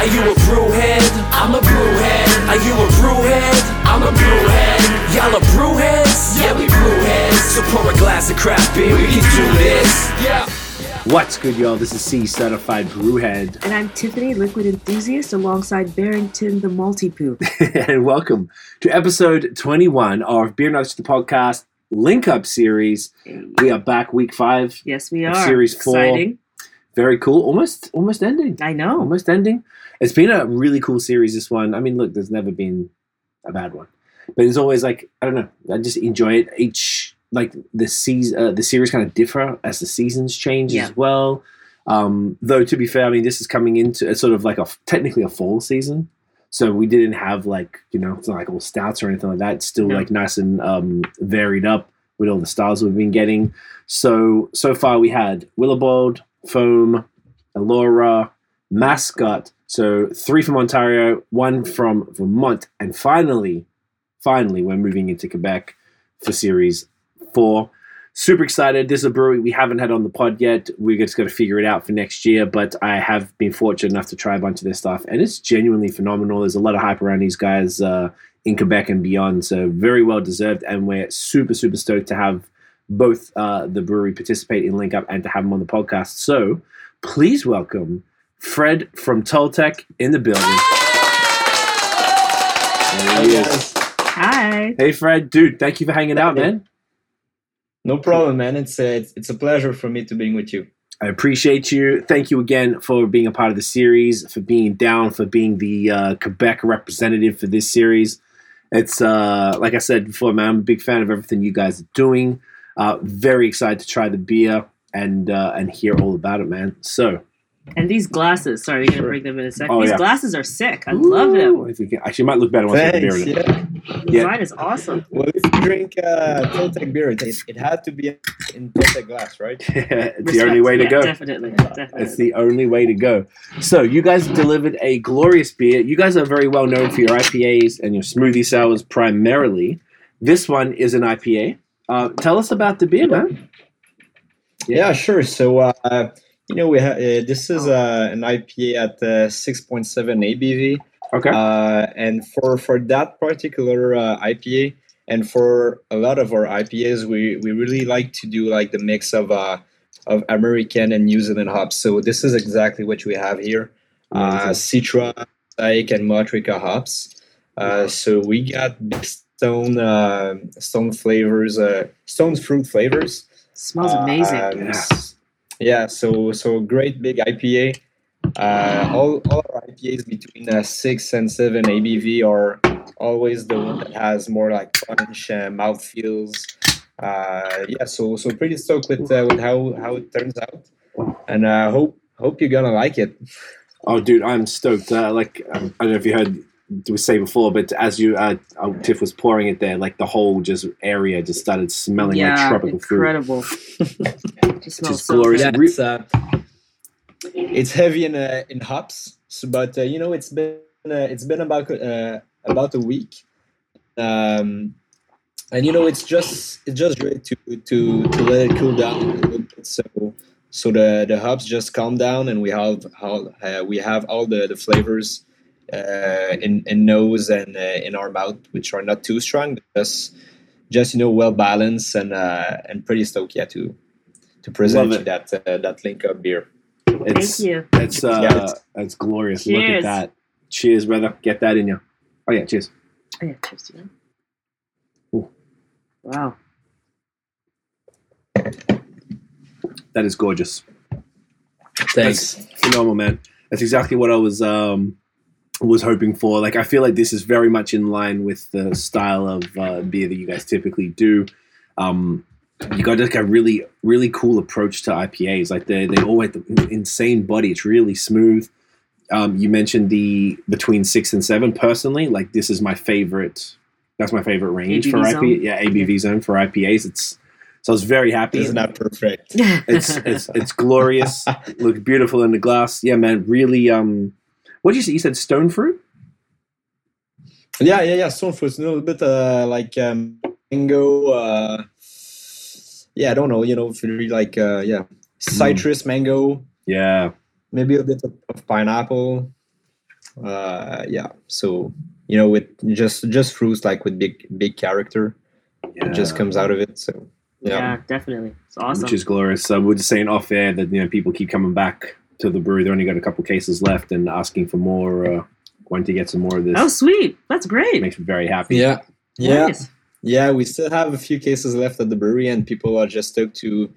Are you a brewhead? I'm a brewhead. Are you a brewhead? I'm a brewhead. Y'all are brewheads? Yeah, we brewheads. So pour a glass of craft beer, we can do this. Yeah. What's good, y'all? This is C Certified Brewhead, And I'm Tiffany, liquid enthusiast, alongside Barrington, the multi poop. and welcome to episode 21 of Beer Nuts the Podcast Link Up Series. We are back week five. Yes, we are. series four. Exciting. Very cool. Almost, almost ending. I know. Almost ending. It's been a really cool series. This one. I mean, look, there's never been a bad one, but it's always like I don't know. I just enjoy it. Each like the season, uh, the series kind of differ as the seasons change Yeah. as well. Um, though to be fair, I mean, this is coming into a sort of like a technically a fall season. So we didn't have like you know it's not like all stats or anything like that. It's still No. like nice and um, varied up with all the stars we've been getting. So so far we had Willibald, Foam, Elora, Mascot. So three from Ontario, one from Vermont, and finally, finally we're moving into Quebec for Series Four. Super excited. This is a brewery we haven't had on the pod yet. We're just going to figure it out for next year. But I have been fortunate enough to try a bunch of their stuff, and it's genuinely phenomenal. There's a lot of hype around these guys uh, in Quebec and beyond. So very well deserved, and we're super super stoked to have both uh, the brewery participate in Link Up and to have them on the podcast. So please welcome Fred from Toltec in the building. There he is. Hi. Hey Fred, dude, thank you for hanging out, man. No problem, man. It's a, it's, it's a pleasure for me to being with you. I appreciate you. Thank you again for being a part of the series, for being down, for being the uh, Quebec representative for this series. It's uh, like I said before, man. I'm a big fan of everything you guys are doing. Uh, very excited to try the beer and uh, and hear all about it, man. So, And these glasses, sorry, you're going to Sure. bring them in a second. Oh, these yeah. glasses are sick. I love them. Ooh, if we can, actually, it might look better once I have the beer Thanks. in it. Yeah. Yeah. Mine is awesome. Well, if you drink uh, Toltec beer, it, it had to be in Toltec glass, right? it's the only way to Yeah, go. Definitely. definitely. It's the only way to go. So you guys delivered a glorious beer. You guys are very well known for your IPAs and your smoothie sours primarily. This one is an IPA. Uh, tell us about the beer, man. Yeah, sure. So, uh, you know, we ha- uh, this is uh, an IPA at uh, 6.7 ABV. Okay. Uh, and for, for that particular uh, IPA, and for a lot of our IPAs, we, we really like to do like the mix of uh, of American and New Zealand hops. So this is exactly what we have here: uh, Citra, Mosaic, and Motueka hops. Uh, so we got big stone stone flavors, uh, stone fruit flavors. smells amazing. Um, Yeah. Yeah, so so great big IPA. Uh, all all our IPAs between uh, six and seven ABV are always the one that has more like punch, uh, mouth feels. Uh, yeah, so so pretty stoked with uh, with how how it turns out, and uh, hope hope you're gonna like it. Oh, dude, I'm stoked. Uh, like I don't know if you heard we say before, but as you uh, uh, Tiff was pouring it there, like the whole just area just started smelling yeah, like tropical fruit. incredible. Just smells Just so glorious. Yeah, it's, uh, it's heavy in uh, in hops, so, but uh, you know it's been uh, it's been about uh, about a week, um, and you know it's just it's just great to to to let it cool down a little bit. So so the the hops just calm down, and we have all uh, we have all the the flavors uh, in in nose and uh, in our mouth, which are not too strong, but just just you know well balanced and uh, and pretty stoked yeah to to present you that uh, that link up beer. It's Thank you. it's uh, Yeah, it's- it's glorious. Look at Cheers. that. Cheers, brother. Get that in you. Oh yeah, cheers. Oh, yeah, cheers to you. Ooh. Wow. That is gorgeous. Thanks. phenomenal, man. That's exactly what I was um was hoping for. Like, I feel like this is very much in line with the style of uh, beer that you guys typically do. Um, you got like a really, really cool approach to IPAs. Like they they all have the insane body. It's really smooth. Um, you mentioned the between six and seven. Personally, like this is my favorite. That's my favorite range for ABV IPA. zone? Yeah, ABV zone for IPAs. It's so I was very happy. Isn't that perfect? It's it's it's glorious. Look beautiful in the glass. Yeah, man. Really. Um, what did you say? You said stone fruit. Yeah, yeah, yeah. Stone fruits, a little bit uh, like um, mango. Uh, yeah, I don't know. You know, if you really like, uh, yeah, citrus, mango, Yeah. maybe a bit of, of pineapple. Uh, yeah. So you know, with just just fruits like with big big character, it just comes out of it. So Yeah, yeah, definitely. It's awesome. which is glorious. So we're just saying off air that you know people keep coming back to the brewery. They only got a couple cases left and asking for more. Uh, wanting to get some more of this. oh, sweet. That's great. makes me very happy. yeah, yeah. Nice. Yeah, we still have a few cases left at the brewery, and people are just stoked to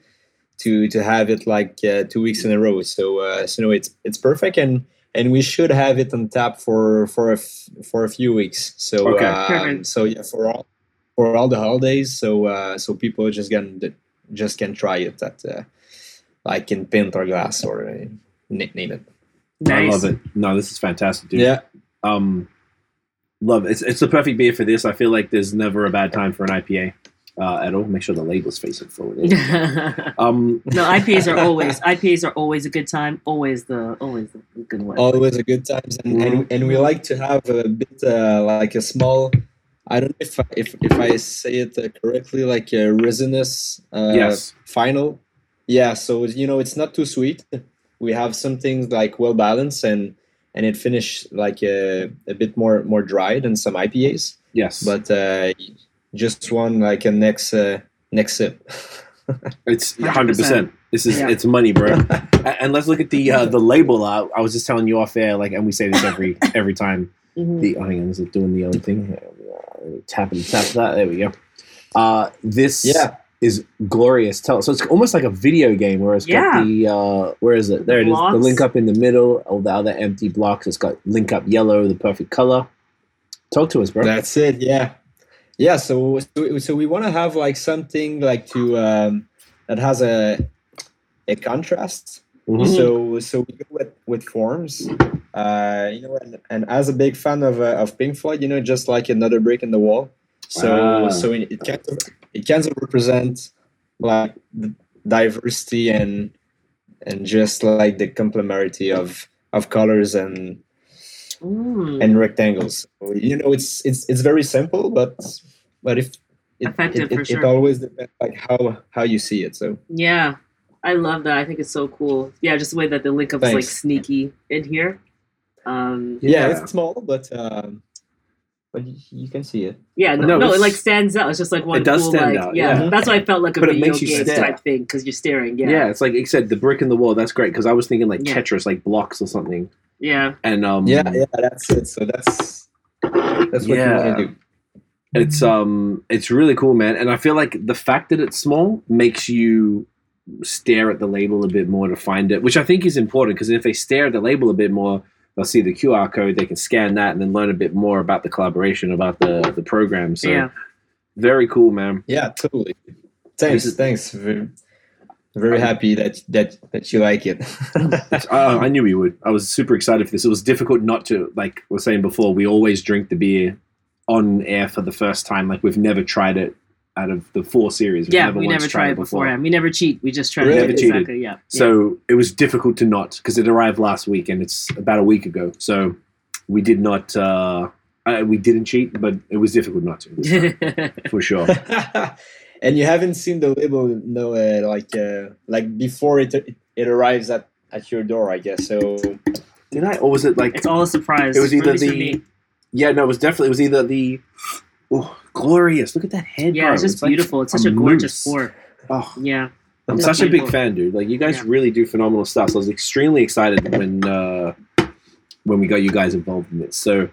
to to have it like uh, two weeks in a row. So uh, so no, it's it's perfect, and and we should have it on tap for for a f- for a few weeks. So Okay. um, so yeah, for all for all the holidays. So uh, so people just can just can try it at uh, like in pint or glass or uh, na- name it. I love it. No, this is fantastic, dude. Yeah, Um, love it. It's, it's the perfect beer for this. I feel like there's never a bad time for an IPA uh, at all. Make sure the label's facing forward. Um, no, IPAs are always IPAs are always a good time. Always the always the good one. always a good time, and, and, and we like to have a bit uh, like a small i don't know if I, if, if i say it uh, correctly like a resinous uh, yes. final yeah so you know it's not too sweet we have something like well balanced and and it finished like a, a bit more more dry than some ipas Yes. but uh just one like a next uh, next sip It's hundred 100%. This is Yeah. it's money, bro. And let's look at the uh, the label. Uh, I was just telling you off air, like, and we say this every every time. Mhm. The oh, hang on, is it doing the other thing? Uh, Tap and tap that. There we go. Uh, this yeah is glorious. Tell so it's almost like a video game where it's Yeah. got the uh, where is it? There it is. The link up in the middle. All the other empty blocks. It's got link up yellow, the perfect color. Talk to us, bro. That's it. Yeah, yeah. So so, so we want to have like something like to um, that has a a contrast. Mhm. So so we go with with forms. Uh, you know, and, and as a big fan of uh, of Pink Floyd, you know, just like another brick in the wall. So Ah. so it, it kind of it kind of represent like the diversity and and just like the complementarity of of colors and Mm. and rectangles. You know, it's it's it's very simple, but but if it, Effective it, for it, sure. it always depends like how how you see it. So Yeah, I love that. I think it's so cool. Yeah, just the way that the link up is like sneaky in here. Um, yeah, Yeah. it's small, but um, but you, you can see it. yeah, no, No, no, it like stands out. It's just like one It does cool, stand like, out, Yeah, yeah. that's why I felt like a But it video makes you games stare. type thing because you're staring. Yeah. Yeah, it's like you said, the brick in the wall. That's great because I was thinking like Yeah. Tetris, like blocks or something. yeah, And um, Yeah, yeah, that's it. So that's that's what Yeah. you want to do. it's um, it's really cool, man. And I feel like the fact that it's small makes you stare at the label a bit more to find it, which I think is important because if they stare at the label a bit more, they'll see the QR code. They can scan that and then learn a bit more about the collaboration, about the the program. So yeah. very cool, man. Yeah, totally. Thanks, is- thanks. Very, very happy that that that you like it. Uh, I knew we would. I was super excited for this. It was difficult not to, like we are saying before, we always drink the beer on air for the first time. Like we've never tried it out of the four series. We've Yeah, never we once never try it before. beforehand. We never cheat. We just try Really? to Never exactly. cheated. Yeah. So it was difficult to not because it arrived last week and it's about a week ago. So we did not, uh, uh, we didn't cheat, but it was difficult not to yeah. for sure. and you haven't seen the label, no, uh, like uh, like before it it arrives at at your door, I guess. So Did I, or was it like? it's all a surprise. It was either the. Yeah, no, it was definitely. It was either the. Oh, glorious! Look at that head. Yeah, bro. it's just like beautiful. It's such a gorgeous mousse. fork. Oh, Yeah. I'm It's such a big fan, dude. Like you guys Yeah. really do phenomenal stuff. So I was extremely excited when uh, when we got you guys involved in this. So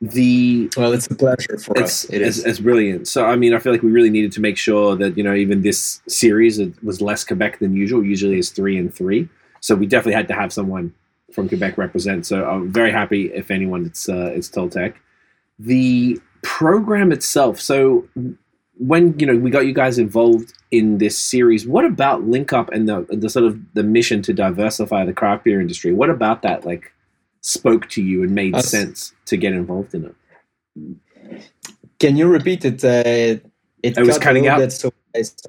the well, it's a pleasure for it's, us. It it's is. it's brilliant. So I mean, I feel like we really needed to make sure that you know even this series it was less Quebec than usual. Usually it's three and three. So we definitely had to have someone from Quebec represent. So I'm very happy if anyone it's uh, it's Toltec. The program itself. So when you know we got you guys involved in this series, what about Link Up and the the sort of the mission to diversify the craft beer industry? What about that like spoke to you and made Us- sense to get involved in it? Can you repeat it? Uh, it I was cutting out. Bit, so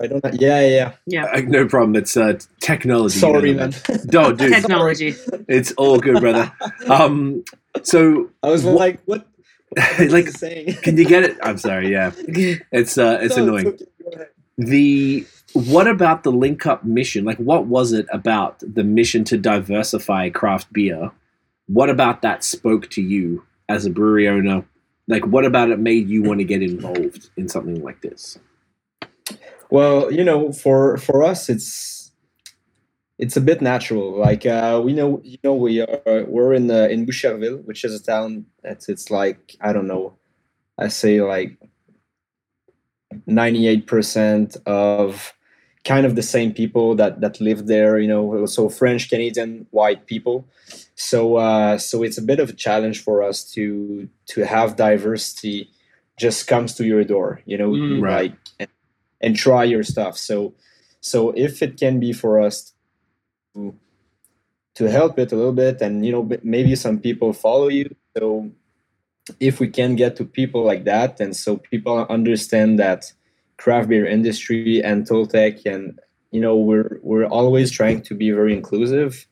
I, don't. Yeah, yeah. Yeah. Uh, no problem. It's uh, technology. Sorry, you know, man. No, dude, Technology. it's all good, brother. Um, so I was What- like, what? What like, saying? can you get it? I'm sorry. Yeah, it's uh, it's No, annoying. okay. The what about the link up mission? Like, what was it about the mission to diversify craft beer what about that spoke to you as a brewery owner? Like, what about it made you want to get involved in something like this? Well, you know, for for us, it's it's a bit natural. Like uh, we know, you know, we are we're in uh, in Boucherville, which is a town that's it's like I don't know, I say like ninety eight percent of kind of the same people that that live there. You know, so French, Canadian, white people. So uh, so it's a bit of a challenge for us to to have diversity just comes to your door. You know, Mm. Right. like and, and try your stuff. So so if it can be for us to help it a little bit, and you know maybe some people follow you. So if we can get to people like that, and so people understand that craft beer industry and Toltec, and you know we're we're always trying to be very inclusive,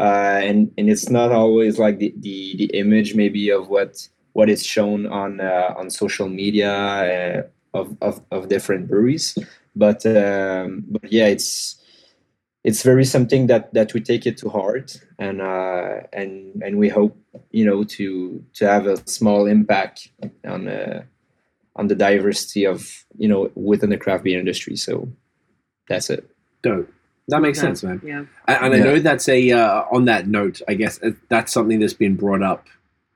uh, and and it's not always like the, the the image maybe of what what is shown on uh, on social media uh, of, of of different breweries, but um, but yeah, it's it's very something that that we take it to heart and uh, and and we hope you know to to have a small impact on uh, on the diversity of you know within the craft beer industry. So that's it. Dope. That makes Okay. sense, man. Yeah. And and I Yeah. know that's a uh, on that note. I guess uh, that's something that's been brought up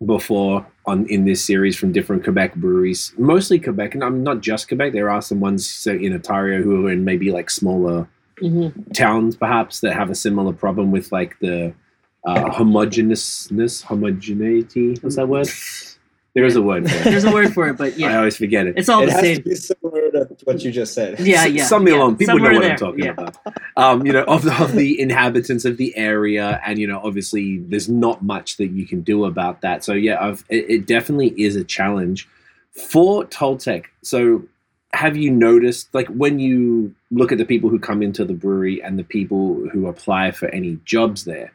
before on in this series from different Quebec breweries, mostly Quebec, and I'm not just Quebec. There are some ones so in Ontario who are in maybe like smaller hmm towns, perhaps that have a similar problem with like the uh, homogeneousness, homogeneity. What's that word? There is a word for it. There's a word for it, but yeah, I always forget it. it's all it the has same. to be similar to what you just said. Yeah, S- yeah. Some me yeah. alone. People know what there, I'm talking yeah. about. Um, you know, of the, of the inhabitants of the area, and you know, obviously, there's not much that you can do about that. So yeah, I've, it, it definitely is a challenge for Toltec. So have you noticed, like, when you look at the people who come into the brewery and the people who apply for any jobs there?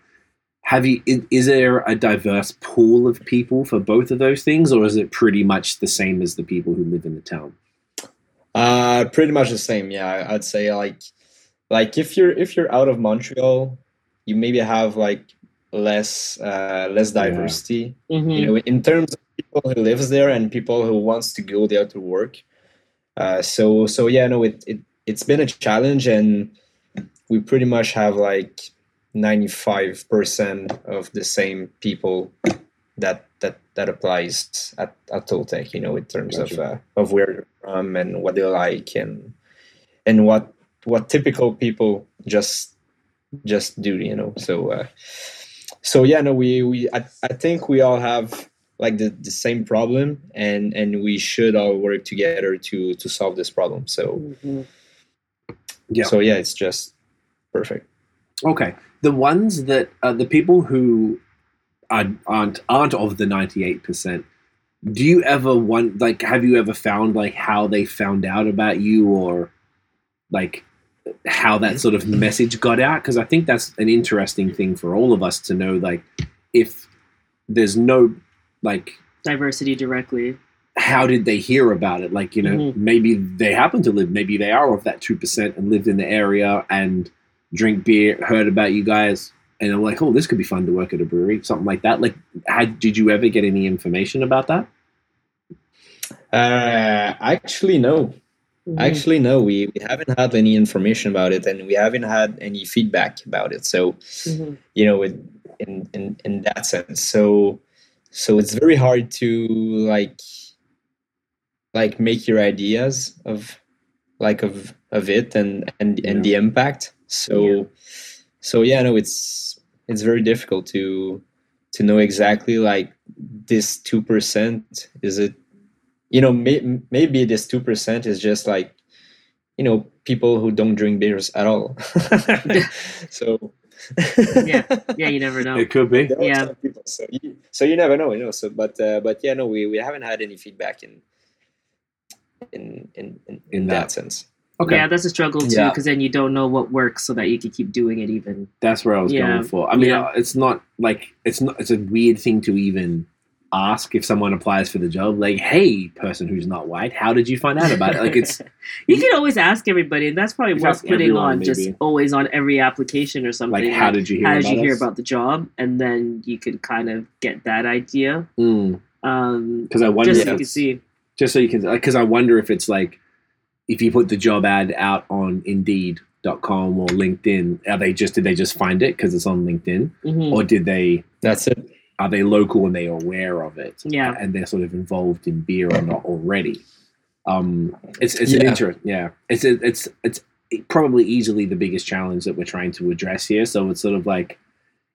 Have you? Is, is there a diverse pool of people for both of those things, or is it pretty much the same as the people who live in the town? Uh, pretty much the same. Yeah, I- I'd say like, like if you're if you're out of Montreal, you maybe have like less uh, less Yeah. diversity. Mhm. You know, in terms of people who lives there and people who wants to go there to work. Uh, so so yeah, no, it it it's been a challenge, and we pretty much have like ninety five percent of the same people that that that applies at, at Toltec, you know, in terms of uh, of where they're from and what they like and and what what typical people just just do, you know. So uh, so yeah, no, we we I, I think we all have like the, the same problem and and we should all work together to to solve this problem. So Mhm. Yeah. so yeah, it's just perfect. Okay, the ones that uh, the people who are, aren't aren't of the ninety eight percent. Do you ever want like have you ever found like how they found out about you or like how that sort of message got out? Because I think that's an interesting thing for all of us to know. Like if there's no like Diversity directly. how did they hear about it? Like, you know, Mhm. maybe they happen to live, maybe they are of that 2% and lived in the area and drink beer, heard about you guys, and I'm like, oh, this could be fun to work at a brewery, something like that. Like, had, did you ever get any information about that? Uh, actually, no. Mhm. Actually, no. We, we haven't had any information about it, and we haven't had any feedback about it. So, Mhm. you know, it, in in in that sense. So, so it's very hard to like like make your ideas of like of of it and and and the impact. So, Yeah. so yeah, no, it's it's very difficult to to know exactly like this two percent is it you know may, maybe this 2% is just like you know people who don't drink beers at all so Yeah. Yeah, you never know. It could be. there Yeah. people, so you, so you never know you know so but uh, but yeah no we, we haven't had any feedback in in in in, In in that. that sense Okay. Yeah, that's a struggle too, Yeah. because then you don't know what works, so that you can keep doing it. Even That's where I was Yeah. going for. I mean, Yeah. uh, it's not like, it's not, it's a weird thing to even ask if someone applies for the job, like, "Hey, person who's not white, how did you find out about it?" Like, it's you can always ask everybody, and that's probably You worth putting everyone, on just always on every application or something. like, how did you hear? how did about you hear about the job? And then you could kind of get that idea. Mm, Um, because I wonder just if so you can it's- see. just so you can because I wonder if it's like if you put the job ad out on Indeed.com or LinkedIn, are they just did they just find it because it's on LinkedIn, Mhm. or did they That's it. Are they local and they are aware of it? Yeah. and they're sort of involved in beer or not already. Um, it's it's an Yeah. interest. Yeah, it's it's it's probably easily the biggest challenge that we're trying to address here. So it's sort of like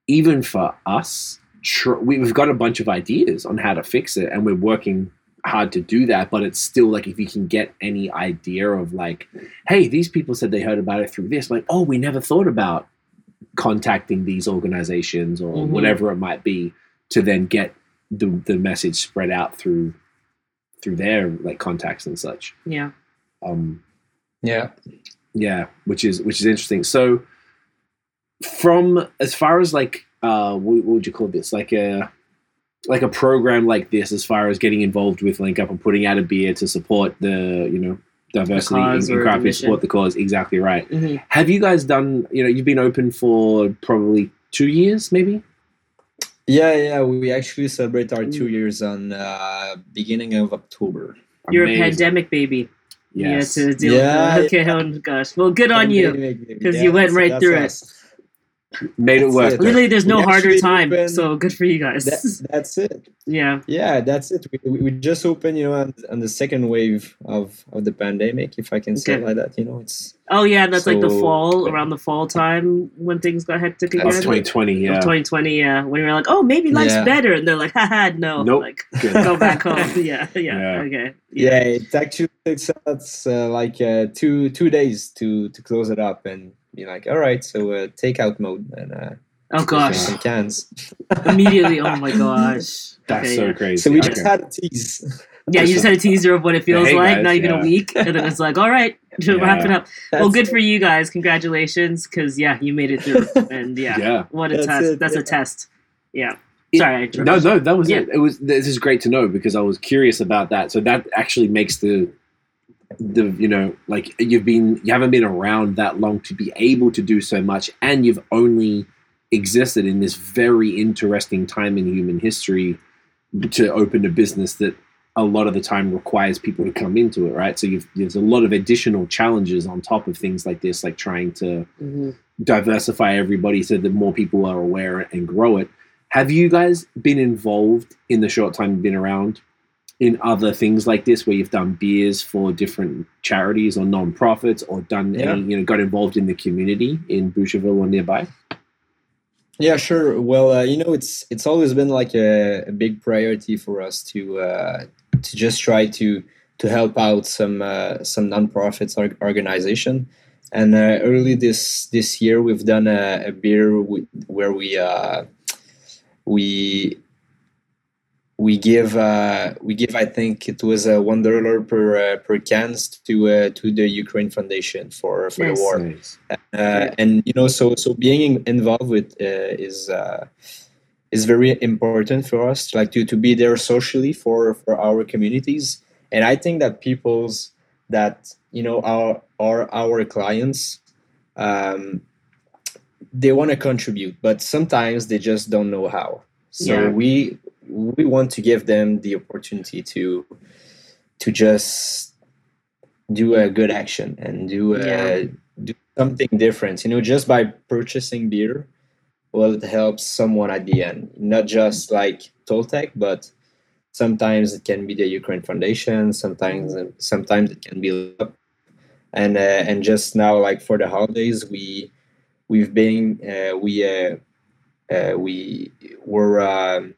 even for us, tr- we've got a bunch of ideas on how to fix it, and we're working hard to do that. But it's still like if you can get any idea of like, hey, these people said they heard about it through this, like, oh, we never thought about contacting these organizations or Mhm. whatever it might be to then get the the message spread out through through their like contacts and such. Yeah. Um, Yeah. yeah, which is which is interesting. So, from as far as like uh, what, what would you call this? Like a like a program like this, as far as getting involved with Link Up and putting out a beer to support the you know diversity in, cause in craft the beer, support the cause. Exactly right. Mhm. Have you guys done? You know, you've been open for probably two years, maybe. Yeah, yeah. We actually celebrate our two years on uh, beginning of October. You're Amazing. a pandemic baby. Yes. Yeah, to deal Yeah, with. Okay, oh gosh. Well, good on you. 'cause you went right through it. Us. Made it That's work. it. though. Literally, there's no We harder time. opened- So good for you guys. That, that's it. yeah. Yeah, that's it. We, we- we just opened, you know, on, on the second wave of, of the pandemic, if I can say it like that. You know, it's Oh yeah, that's like the So- fall around the fall time when things got hectic again. That's 2020. Of Yeah. 2020, yeah. When you're like, oh, maybe life's Yeah. better, and they're like, haha, no, Nope. like go back home. Yeah, yeah, Yeah. okay. yeah, it actually takes us uh, like uh, two two days to to close it up and be like, all right, so uh, takeout mode and uh, Oh gosh, some cans. immediately. Oh my gosh. That's Okay, so yeah. crazy. So we Okay. just had a tease. Yeah, you just had a teaser of what it feels Hey, like. guys, not even yeah. a week, and then it's like, all right, to wrap it Yeah. up. well, That's good for you guys. Congratulations, because yeah, you made it through, and yeah, Yeah. what a That's test. it, That's a test. Yeah. It- Sorry, I No, no, that was Yeah. it. It was. This is great to know because I was curious about that. So that actually makes the the you know like you've been you haven't been around that long to be able to do so much, and you've only existed in this very interesting time in human history to open a business that a lot of the time requires people to come into it, right? So you've, there's a lot of additional challenges on top of things like this, like trying to Mhm. diversify everybody so that more people are aware and grow it. Have you guys been involved in the short time you've been around in other things like this where you've done beers for different charities or non-profits or done Yeah. any, you know, got involved in the community in Boucherville or nearby? Yeah, sure. Well, uh, you know, it's it's always been like a, a big priority for us to uh, to just try to to help out some uh, some nonprofits or organization. And uh, early this this year, we've done a, a beer w- where we uh, we we give uh, we give I think it was uh, one dollar per uh, per cans to uh, to the Ukraine Foundation for for Nice. the war Nice. uh, and you know so so being in- involved with uh, is uh, is very important for us like to, to be there socially for for our communities and i think that people's that you know are are our clients um, they want to contribute but sometimes they just don't know how so Yeah. we we want to give them the opportunity to to just do a good action and do a, Yeah. do something different you know just by purchasing beer well it helps someone at the end. Not just like toltec but sometimes it can be the ukraine foundation sometimes sometimes it can be and uh, and just now like for the holidays we we've been uh, we uh, uh, we were um,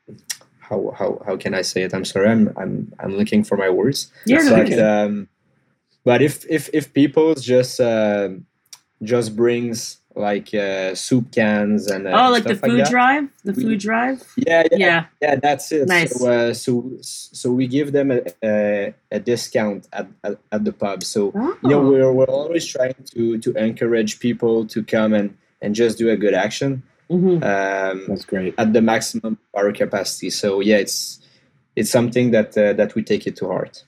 how, how how can i say it i'm sorry i'm i'm, I'm looking for my words Yeah, okay. um, but if if if people just um just brings like uh, soup cans and uh, Oh, like the food that. drive, the We- food drive. Yeah, yeah, Yeah. yeah, that's it. Nice. So, uh, so so we give them a, a, a discount at, at, at the pub. So Oh. you know we're, we're always trying to to encourage people to come and and just do a good action Mhm. um, That's great. at the maximum of our capacity. So yeah, it's it's something that uh, that we take it to heart.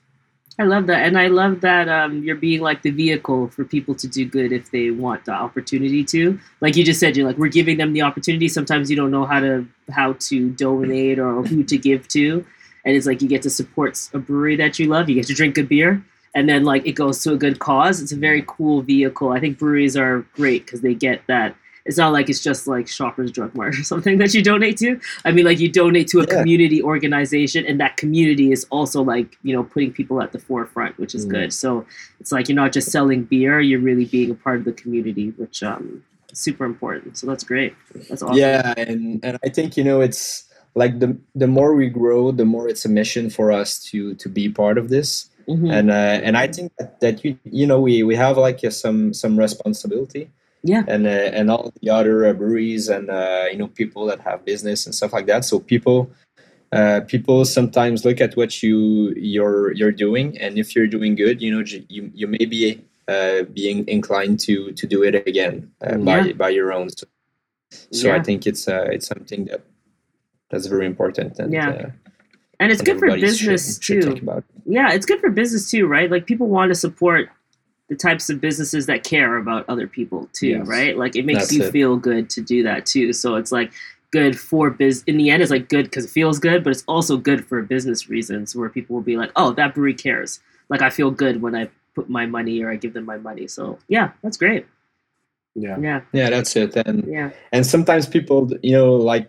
I love that, and I love that um, you're being like the vehicle for people to do good if they want the opportunity to. Like you just said, you're like we're giving them the opportunity. Sometimes you don't know how to how to donate or who to give to, and it's like you get to support a brewery that you love. You get to drink a beer, and then like it goes to a good cause. It's a very cool vehicle. I think breweries are great because they get that. It's not like it's just like Shoppers Drug Mart or something that you donate to. I mean, like you donate to a Yeah. community organization, and that community is also like you know putting people at the forefront, which is Mm. good. So it's like you're not just selling beer; you're really being a part of the community, which um is super important. So that's great. That's awesome. Yeah, and and I think you know it's like the the more we grow, the more it's a mission for us to to be part of this. Mhm. And uh, and I think that, that you you know we we have like uh, some some responsibility. Yeah. And uh, and all the other uh, breweries and uh, you know people that have business and stuff like that. So people. Uh, people sometimes look at what you you're you're doing, and if you're doing good, you know you you may be uh, being inclined to to do it again uh, by Yeah. by your own. So, so I think it's uh, it's something that that's very important and Yeah. uh, and it's and good for everybody should- business should too. yeah, it's good for business too, right? Like people want to support the types of businesses that care about other people too, Yes. right? Like it makes That's you it. feel good to do that too. So it's like good for biz. In the end, it's like good because it feels good, but it's also good for business reasons where people will be like, "Oh, that brewery cares." Like I feel good when I put my money or I give them my money. So yeah, that's great. Yeah. Yeah, Yeah, that's it. And yeah, and sometimes people you know like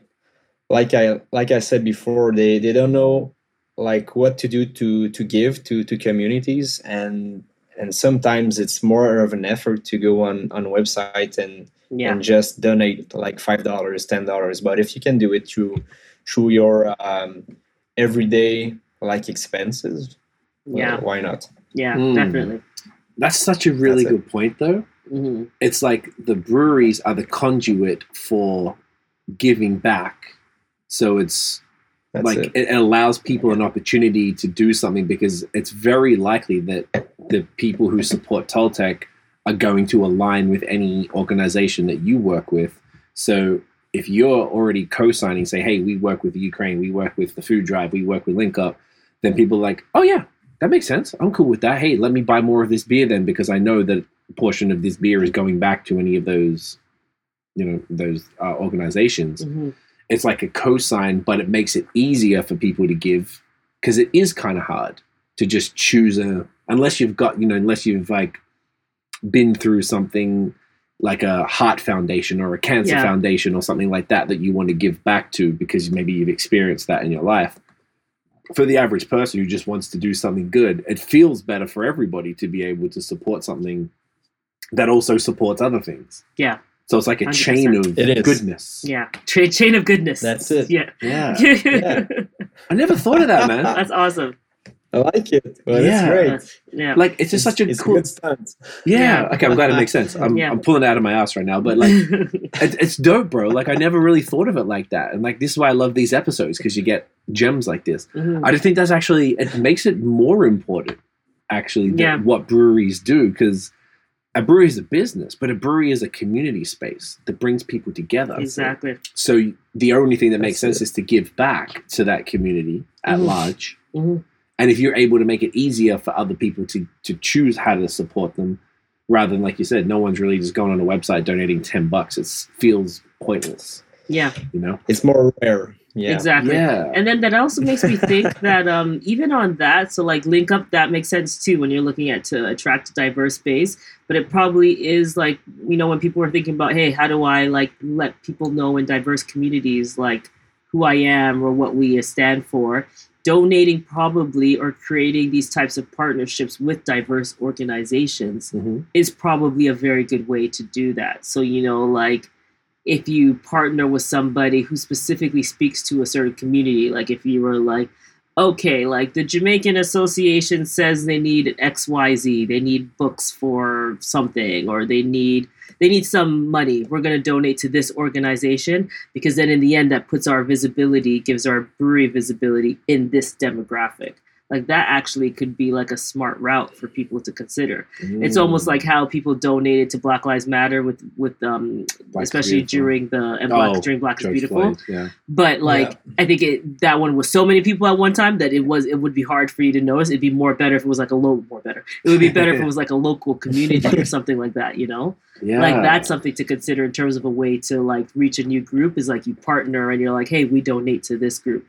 like i like i said before they they don't know like what to do to to give to to communities and and sometimes it's more of an effort to go on on a website and yeah, and just donate like five dollars ten dollars but if you can do it through through your um everyday like expenses well, yeah, why not yeah. Mm. Definitely. That's such a really That's it. good point, though. hmm It's like the breweries are the conduit for giving back. So it's that's like it it. allows people an opportunity to do something because it's very likely that the people who support Toltec are going to align with any organization that you work with. So if you're already co-signing, say, "Hey, we work with the Ukraine, we work with the Food Drive, we work with Link Up," then people are like, "Oh yeah, that makes sense. I'm cool with that. Hey, let me buy more of this beer then because I know that a portion of this beer is going back to any of those, you know, those uh, organizations." hmm it's like a co-sign, but it makes it easier for people to give because it is kind of hard to just choose a unless you've got you know unless you've like been through something like a heart foundation or a cancer Yeah. foundation or something like that that you want to give back to because maybe you've experienced that in your life for the average person who just wants to do something good it feels better for everybody to be able to support something that also supports other things Yeah, so it's like a 100%. chain of It is. goodness yeah. Tra- chain of goodness. That's it. Yeah. yeah Yeah. I never thought of that, man. That's awesome. I like it well Yeah. it's great Yeah. Like it's just such a it's cool. good stunt yeah. Yeah. Okay, I'm glad it makes sense. I'm, Yeah. I'm pulling it out of my ass right now, but like it, it's dope, bro. Like I never really thought of it like that, and like this is why I love these episodes because you get gems like this. Mhm. I just think that's actually it makes it more important, actually, than Yeah. what breweries do because. A brewery is a business, but a brewery is a community space that brings people together. Exactly. So the only thing that makes sense is to give back to that community at Mhm. large. Mhm. And if you're able to make it easier for other people to to choose how to support them, rather than like you said, no one's really just going on a website donating ten bucks. It feels pointless, Yeah. you know? it's more rare yeah Exactly. Yeah. And then that also makes me think that um, even on that, so like link up, that makes sense too when you're looking at to attract a diverse base. But it probably is like you know when people are thinking about, hey, how do I like let people know in diverse communities like who I am or what we stand for? Donating probably or creating these types of partnerships with diverse organizations Mhm. is probably a very good way to do that. So, you know, like if you partner with somebody who specifically speaks to a certain community, like if you were like, okay, like the Jamaican Association says they need XYZ, they need books for something, or they need they need some money. We're going to donate to this organization because then in the end that puts our visibility, gives our brewery visibility in this demographic. Like that actually could be like a smart route for people to consider. It's Mm. almost like how people donated to Black Lives Matter with with um Black especially during the and Black Oh, during Black is Beautiful. Floyd, yeah. But like I think it that one was so many people at one time that it was it would be hard for you to notice. It'd be more better if it was like a low more better. It would be better if it was like a local community or something like that, you know? Yeah. Like that's something to consider in terms of a way to like reach a new group is like you partner and you're like, hey, we donate to this group.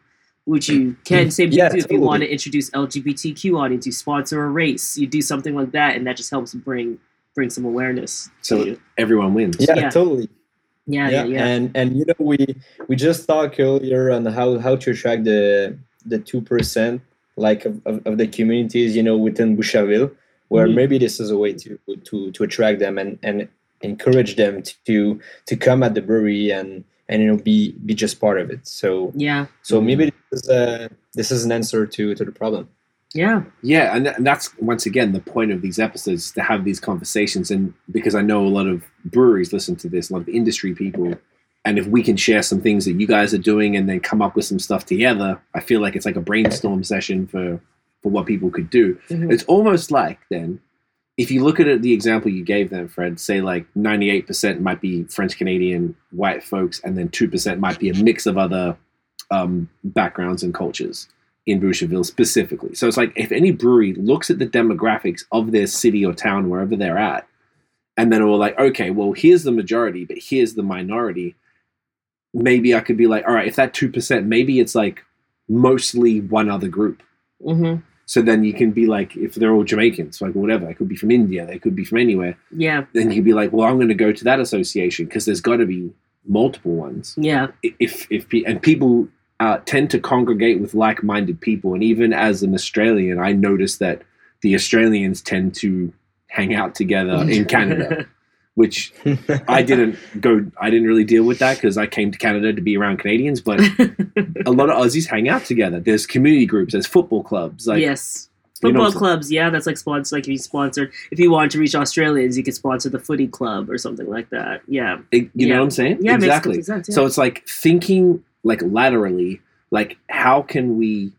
Which you can same thing Yeah, too if you want to introduce LGBTQ audience, you sponsor a race, you do something like that, and that just helps bring bring some awareness. So to everyone wins. Yeah, Yeah. totally. yeah, yeah, yeah. And and you know we we just talked earlier on how how to attract the the two percent like of, of, of the communities you know within Boucherville, where Mhm. maybe this is a way to to to attract them and and encourage them to to come at the brewery and and it'll be be just part of it. So yeah, so maybe this is a this is an answer to to the problem. yeah, Yeah, and, th- and that's once again the point of these episodes is to have these conversations. And because I know a lot of breweries listen to this, a lot of industry people, and if we can share some things that you guys are doing and then come up with some stuff together, I feel like it's like a brainstorm session for for what people could do. Mhm. It's almost like then, if you look at it, the example you gave them, Fred, say like ninety eight percent might be French Canadian white folks, and then two percent might be a mix of other um, backgrounds and cultures in Boucherville specifically. So it's like if any brewery looks at the demographics of their city or town, wherever they're at, and then we're like, okay, well, here's the majority, but here's the minority. Maybe I could be like, all right, if that two percent, maybe it's like mostly one other group. Mhm. So then you can be like, if they're all Jamaicans, like whatever, they could be from India, they could be from anywhere. yeah, Then you'd be like, well, I'm going to go to that association because there's got to be multiple ones. Yeah, if if and people uh, tend to congregate with like-minded people and even as an australian i noticed that the australians tend to hang out together in canada which i didn't go i didn't really deal with that because i came to canada to be around canadians but a lot of aussies hang out together there's community groups there's football clubs like yes. you know Football clubs, yeah, that's like sponsor. Like if you sponsored, if you wanted to reach Australians, you could sponsor the footy club or something like that. Yeah, it- you Yeah. know what i'm saying yeah, it exactly complete sense. So it's like thinking like laterally, like how can we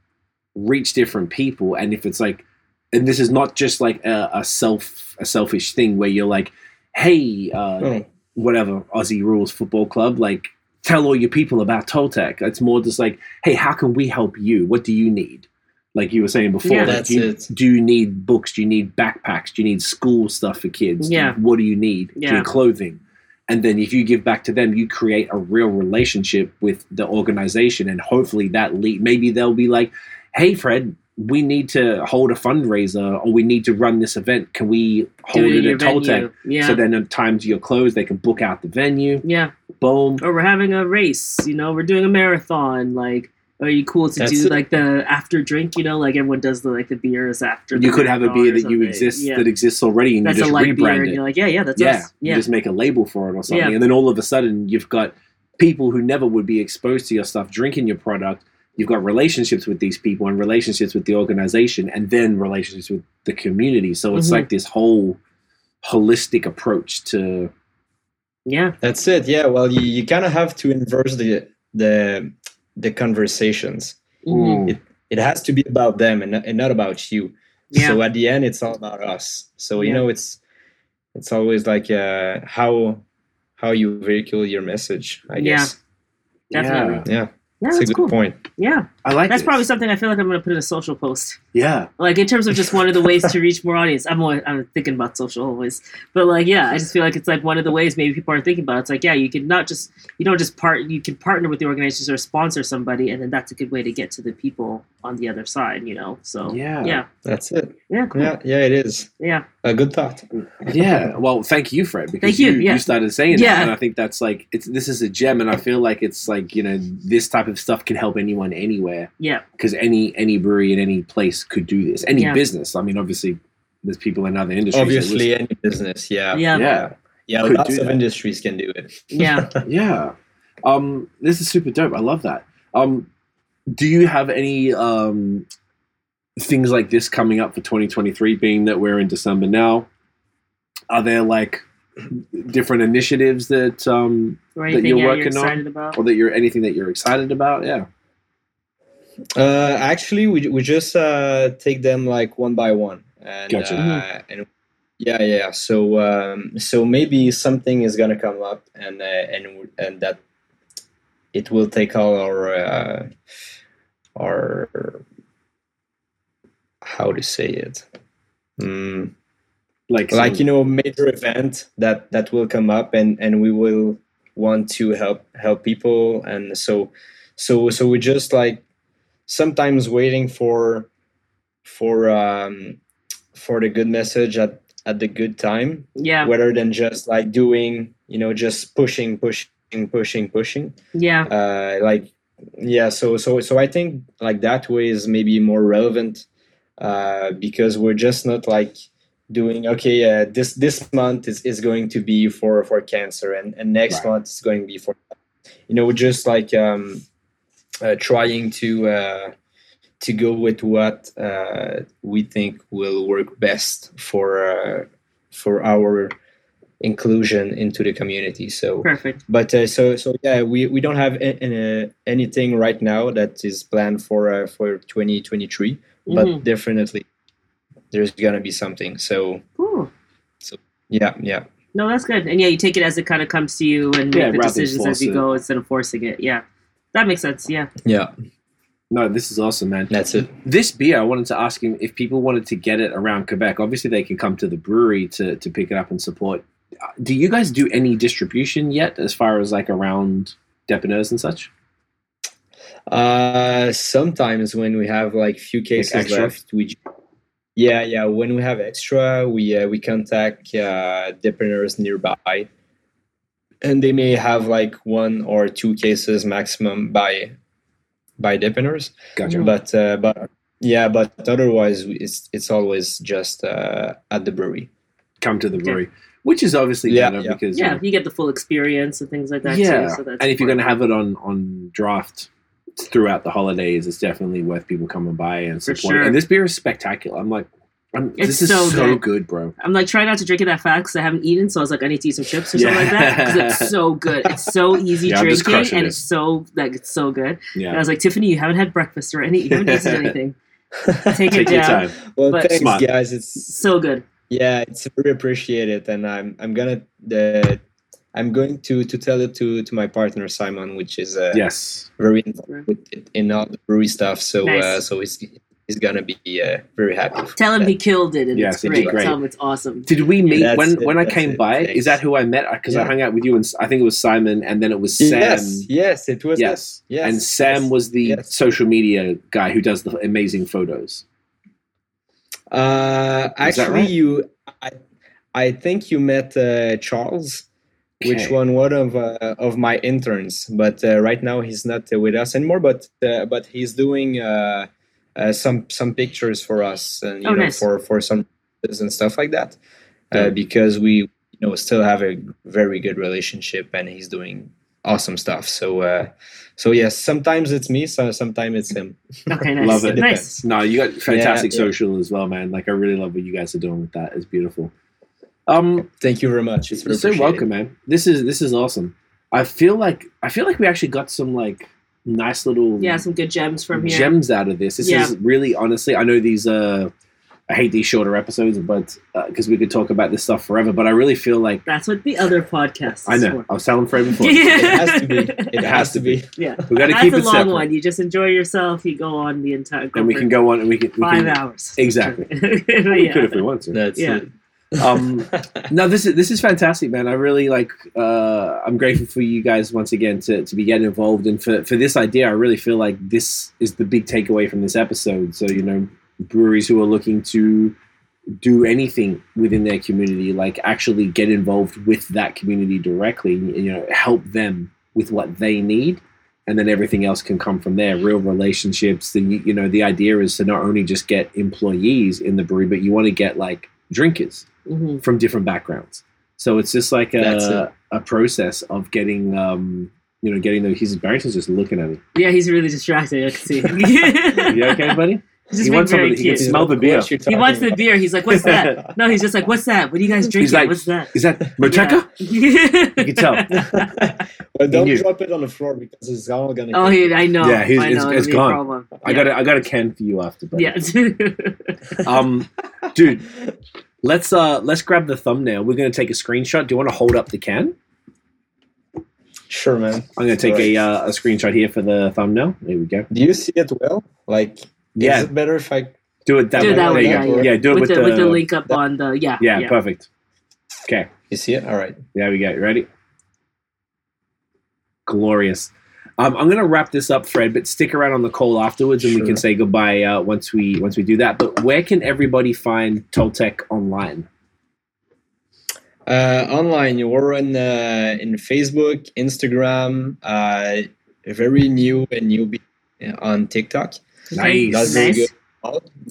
reach different people? And if it's like, and this is not just like a, a self a selfish thing where you're like, hey, uh, Oh. whatever Aussie rules football club, like tell all your people about Toltec. It's more just like, hey, how can we help you? What do you need? Like you were saying before, Yeah. like, That's do, you, it. do you need books? Do you need backpacks? Do you need school stuff for kids? Yeah. What do you need? Do you Yeah. need clothing? And then if you give back to them, you create a real relationship with the organization, and hopefully that lead. Maybe they'll be like, "Hey, Fred, we need to hold a fundraiser, or we need to run this event. Can we hold it in it your at Toltec?" Yeah, So then, at times you're closed, they can book out the venue. yeah. Boom. Or we're having a race. You know, we're doing a marathon. Like, are you cool to That's do it. like the after drink? You know, like everyone does the like the beers after. You could have a beer that you exist Yeah. that exists already, and That's you a just light beer, rebrand and it. you're like, yeah, yeah, that's yeah, us. you Yeah, just make a label for it or something, Yeah. and then all of a sudden you've got people who never would be exposed to your stuff drinking your product. You've got relationships with these people and relationships with the organization, and then relationships with the community. So it's Mhm. like this whole holistic approach to yeah, That's it. Yeah. Well, you, you kind of have to inverse the the the conversations. Mhm. It has to be about them and not, and not about you. yeah, So at the end, it's all about us. So you Yeah. know, it's it's always like uh, how how you vehicle your message. I Yeah. guess. Definitely. Yeah, yeah. that's a good cool. point. Yeah, I like. that's this. probably something I feel like I'm gonna put in a social post. yeah. Like in terms of just one of the ways to reach more audience. I'm always, I'm thinking about social always, but like yeah, I just feel like it's like one of the ways maybe people aren't thinking about. It. It's like yeah, you can not just you don't just part you can partner with the organizations or sponsor somebody, and then that's a good way to get to the people on the other side. You know, so Yeah. yeah, That's it. yeah, cool. Yeah, yeah, it is yeah. a good thought. yeah well thank you fred because Thank you, yeah. you started saying Yeah. that and i think that's like it's this is a gem and i feel like it's like you know this type of stuff can help anyone anywhere Yeah, because any any brewery in any place could do this any Yeah. business i mean obviously there's people in other industries Obviously, any business. Yeah, yeah, yeah, yeah. Lots of that. industries can do it. yeah. yeah yeah um this is super dope i love that um do you have any um things like this coming up for 2023 being that we're in december now are there like different initiatives that um That you're yeah, you're working on? about? or that you're anything that you're excited about yeah Uh, actually, we we just uh, take them like one by one, and Gotcha. uh, and yeah, yeah. So um, so maybe something is gonna come up, and uh, and and that it will take all our uh, our how to say it. Mm, Like, like some- you know major event that that will come up and and we will want to help help people and so so so we just like sometimes waiting for for um for the good message at at the good time. Yeah, rather than just like doing you know just pushing pushing pushing pushing. Yeah, uh, like yeah so so so i think like that way is maybe more relevant uh, because we're just not like doing okay uh, this this month is, is going to be for for cancer and and next Right. month is going to be for you know we're just like um trying to uh to go with what uh we think will work best for uh for our inclusion into the community so perfect. but uh, so so yeah we, we don't have a, a- anything right now that is planned for uh, for 2023 but Mhm. definitely there's gonna be something so Cool. so yeah yeah No, that's good. And yeah, you take it as it kind of comes to you and make the decisions as you it. go instead of forcing it. Yeah, that makes sense. Yeah. yeah no, this is awesome, man. that's it This beer, I wanted to ask him if people wanted to get it around Quebec. Obviously, they can come to the brewery to, to pick it up and support. Uh, Do you guys do any distribution yet, as far as like around Depanneurs and such? uh sometimes when we have like few cases extra? left we yeah yeah when we have extra we uh, we contact uh depanneurs nearby and they may have like one or two cases maximum by by depanneurs Gotcha. But uh, but yeah but otherwise it's it's always just uh, at the brewery Come to the brewery, which is obviously Yeah, better yeah. because you Yeah, know, you get the full experience and things like that yeah. too. So that's and if you're going to have it on on draft throughout the holidays, it's definitely worth people coming by and For supporting. sure. And this beer is spectacular. I'm like, I'm, It's this is so so, good. good. bro. I'm like trying not to drink it that fast because I haven't eaten, so I was like, I need to eat some chips or something like that because it's so good. It's so easy Yeah, drinking and this. it's so like it's so good. And I was like, Tiffany, you haven't had breakfast or any, you haven't eaten anything. Take, it take your down. time. well But- thanks Smart. guys it's So good. yeah it's very appreciated and i'm i'm gonna uh, i'm going to to tell it to to my partner simon which is uh, Yes, very involved in all the brewery stuff so uh, so he's he's gonna be uh, very happy Tell him that. he killed it and Yes, it's he great. great. Tell him it's awesome. Did we meet That's when it, when I came it, by? Is that who I met? Because I hung out with you, and I think it was Simon, and then it was Sam. yes yes it was Yes. Yes, and Sam yes, was the yes. social media guy who does the amazing photos. uh Is actually right? you i i think you met uh, charles which Okay. one one of uh, of my interns but uh, right now he's not uh, with us anymore but uh, but he's doing uh, uh, some some pictures for us and you Oh, know nice. for for some and stuff like that uh, because we you know still have a very good relationship and he's doing awesome stuff so uh so yes sometimes it's me so sometimes it's him Okay, nice. Love it. Nice. No, you got fantastic yeah. social as well, man. Like I really love what you guys are doing with that. It's beautiful. Um, thank you very much it's you're very so welcome, man. This is this is awesome. I feel like I feel like we actually got some like nice little Yeah, some good gems from here. gems out of this. This Yeah. is really honestly. I know these. uh I hate these shorter episodes, but because we could talk about this stuff forever. But I really feel like That's what the other podcast I know. I was telling Fred before. it has to be it has to be Yeah. We got to That's keep a it long separate, one. You just enjoy yourself. You go on the entire. And we can go on and we can we five can, hours. Exactly. But We could if we want to. that's Yeah. it Um, no, this is this is fantastic, man. I really like. Uh, I'm grateful for you guys once again to, to be getting involved, and for for this idea. I really feel like this is the big takeaway from this episode. So you know, breweries who are looking to do anything within their community, like actually get involved with that community directly. You know, help them with what they need, and then everything else can come from there. Real relationships. The you know the idea is to not only just get employees in the brewery, but you want to get like drinkers Mhm. from different backgrounds. So it's just like a, a process of getting, um, you know, getting those. He's Barrington's just looking at me. Yeah, he's really distracted. I can see. You okay, buddy? He's just He wants very somebody he can smell the beer. He wants the beer. He's like, "What's that?" No, he's just like, "What's that? What are you guys drinking? like, What's that? Is that Motueka? Yeah. You can tell. but don't knew. drop it on the floor because it's all gonna. oh, he, I know. Yeah, he's- I know. it's- it's it'll gone. problem. I got a, I got a can for you after. But Yeah. um, dude, let's uh let's grab the thumbnail. We're gonna take a screenshot. Do you want to hold up the can? Sure, man. I'm gonna take a uh, a screenshot here for the thumbnail. There we go. Do you see it well? Like, Yeah, is it better if I? do it that Do way. it that way, you yeah, yeah. do it with, with, the, with the the link up on the yeah. Yeah, perfect. Okay, You see it? All right. there we go. Ready? Glorious. Um, I'm gonna wrap this up, Fred, but stick around on the call afterwards, and we can say goodbye uh, once we once we do that. But where can everybody find Toltec online? Uh, online, you were in uh, in Facebook, Instagram, uh, very new and newbie on TikTok. Nice. That's Nice. good.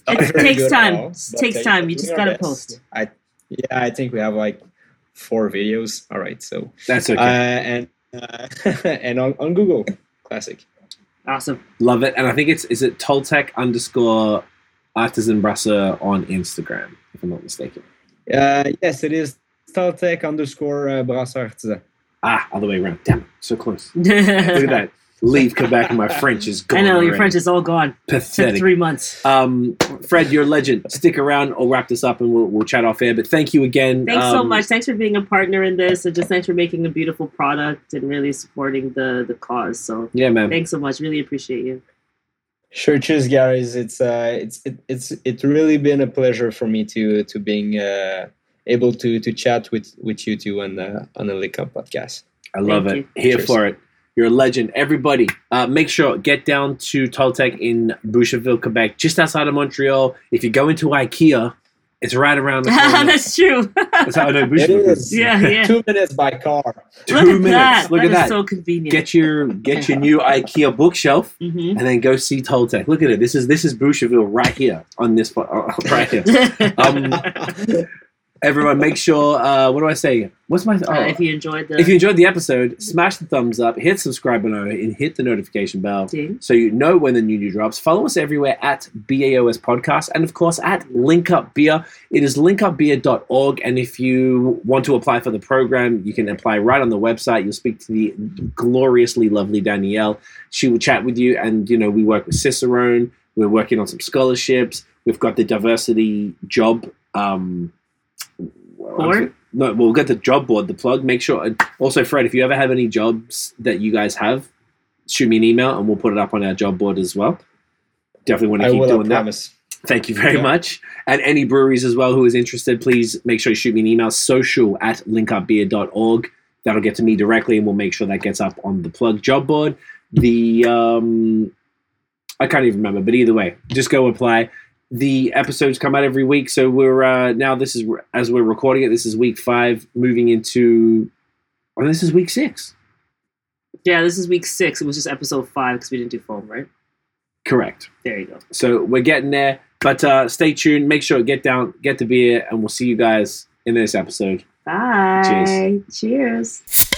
It takes time. all, It takes uh, time. You just gotta best. post. I yeah, I think we have like four videos. All right, so That's okay. uh, and uh, and on, on Google Classic. Awesome. Love it. And I think it's is it Toltec underscore artisan brasseur on Instagram, if I'm not mistaken. Uh, yes, it is Staltech underscore uh, Brasseur Artisan. Ah, other way around. Damn. So close. Look at that. Leave Quebec and my French is gone. I know your already. French is all gone. Took pathetic. three months. Um, Fred, you're a legend. Stick around. I'll wrap this up and we'll, we'll chat off air. But thank you again. Thanks so Um, much. Thanks for being a partner in this, and just thanks for making a beautiful product and really supporting the the cause. So Yeah, man. thanks so much. Really appreciate you. Sure, cheers, guys. It's uh, it's it, it's it's really been a pleasure for me to to being uh, able to to chat with with you two on the on the Link Up podcast. I love Thank it. Here Cheers. for it. You're a legend. Everybody, uh, make sure get down to Toltec in Boucherville, Quebec, just outside of Montreal. If you go into IKEA, it's right around the corner. That's true. That's how I know Boucherville. is Yeah, yeah. two minutes by car. Two Look at minutes. that. Look That at is that. so convenient. Get your get your new IKEA bookshelf hmm and then go see Toltec. Look at it. This is this is Boucherville right here on this po- uh, right here. Um, Everyone, make sure. Uh, what do I say? What's my? Oh, Uh, if you enjoyed the if you enjoyed the episode, smash the thumbs up, hit subscribe below, and hit the notification bell ding. so you know when the new new drops. Follow us everywhere at BAOS Podcast and of course at Link Up Beer. It is linkupbeer.org. And if you want to apply for the program, you can apply right on the website. You'll speak to the gloriously lovely Danielle. She will chat with you. And you know, we work with Cicerone. We're working on some scholarships. We've got the diversity job. Um, Board? No, we'll get the job board, the plug. Make sure. and Also, Fred, if you ever have any jobs that you guys have, shoot me an email and we'll put it up on our job board as well. Definitely want to I keep will. Doing that. Thank you very Yeah. much. And any breweries as well who is interested, please make sure you shoot me an email, social at linkupbeer.org. That'll get to me directly and we'll make sure that gets up on the plug job board. The, um, I can't even remember, but either way, just go apply. The episodes come out every week. So we're, uh, now this is, as we're recording it, this is week five, moving into, oh, this is week six. Yeah, this is week six. It was just episode five because we didn't do foam, right? Correct. There you go. So we're getting there. But uh, stay tuned. Make sure to get down, get the beer, and we'll see you guys in this episode. Bye. Cheers. Cheers.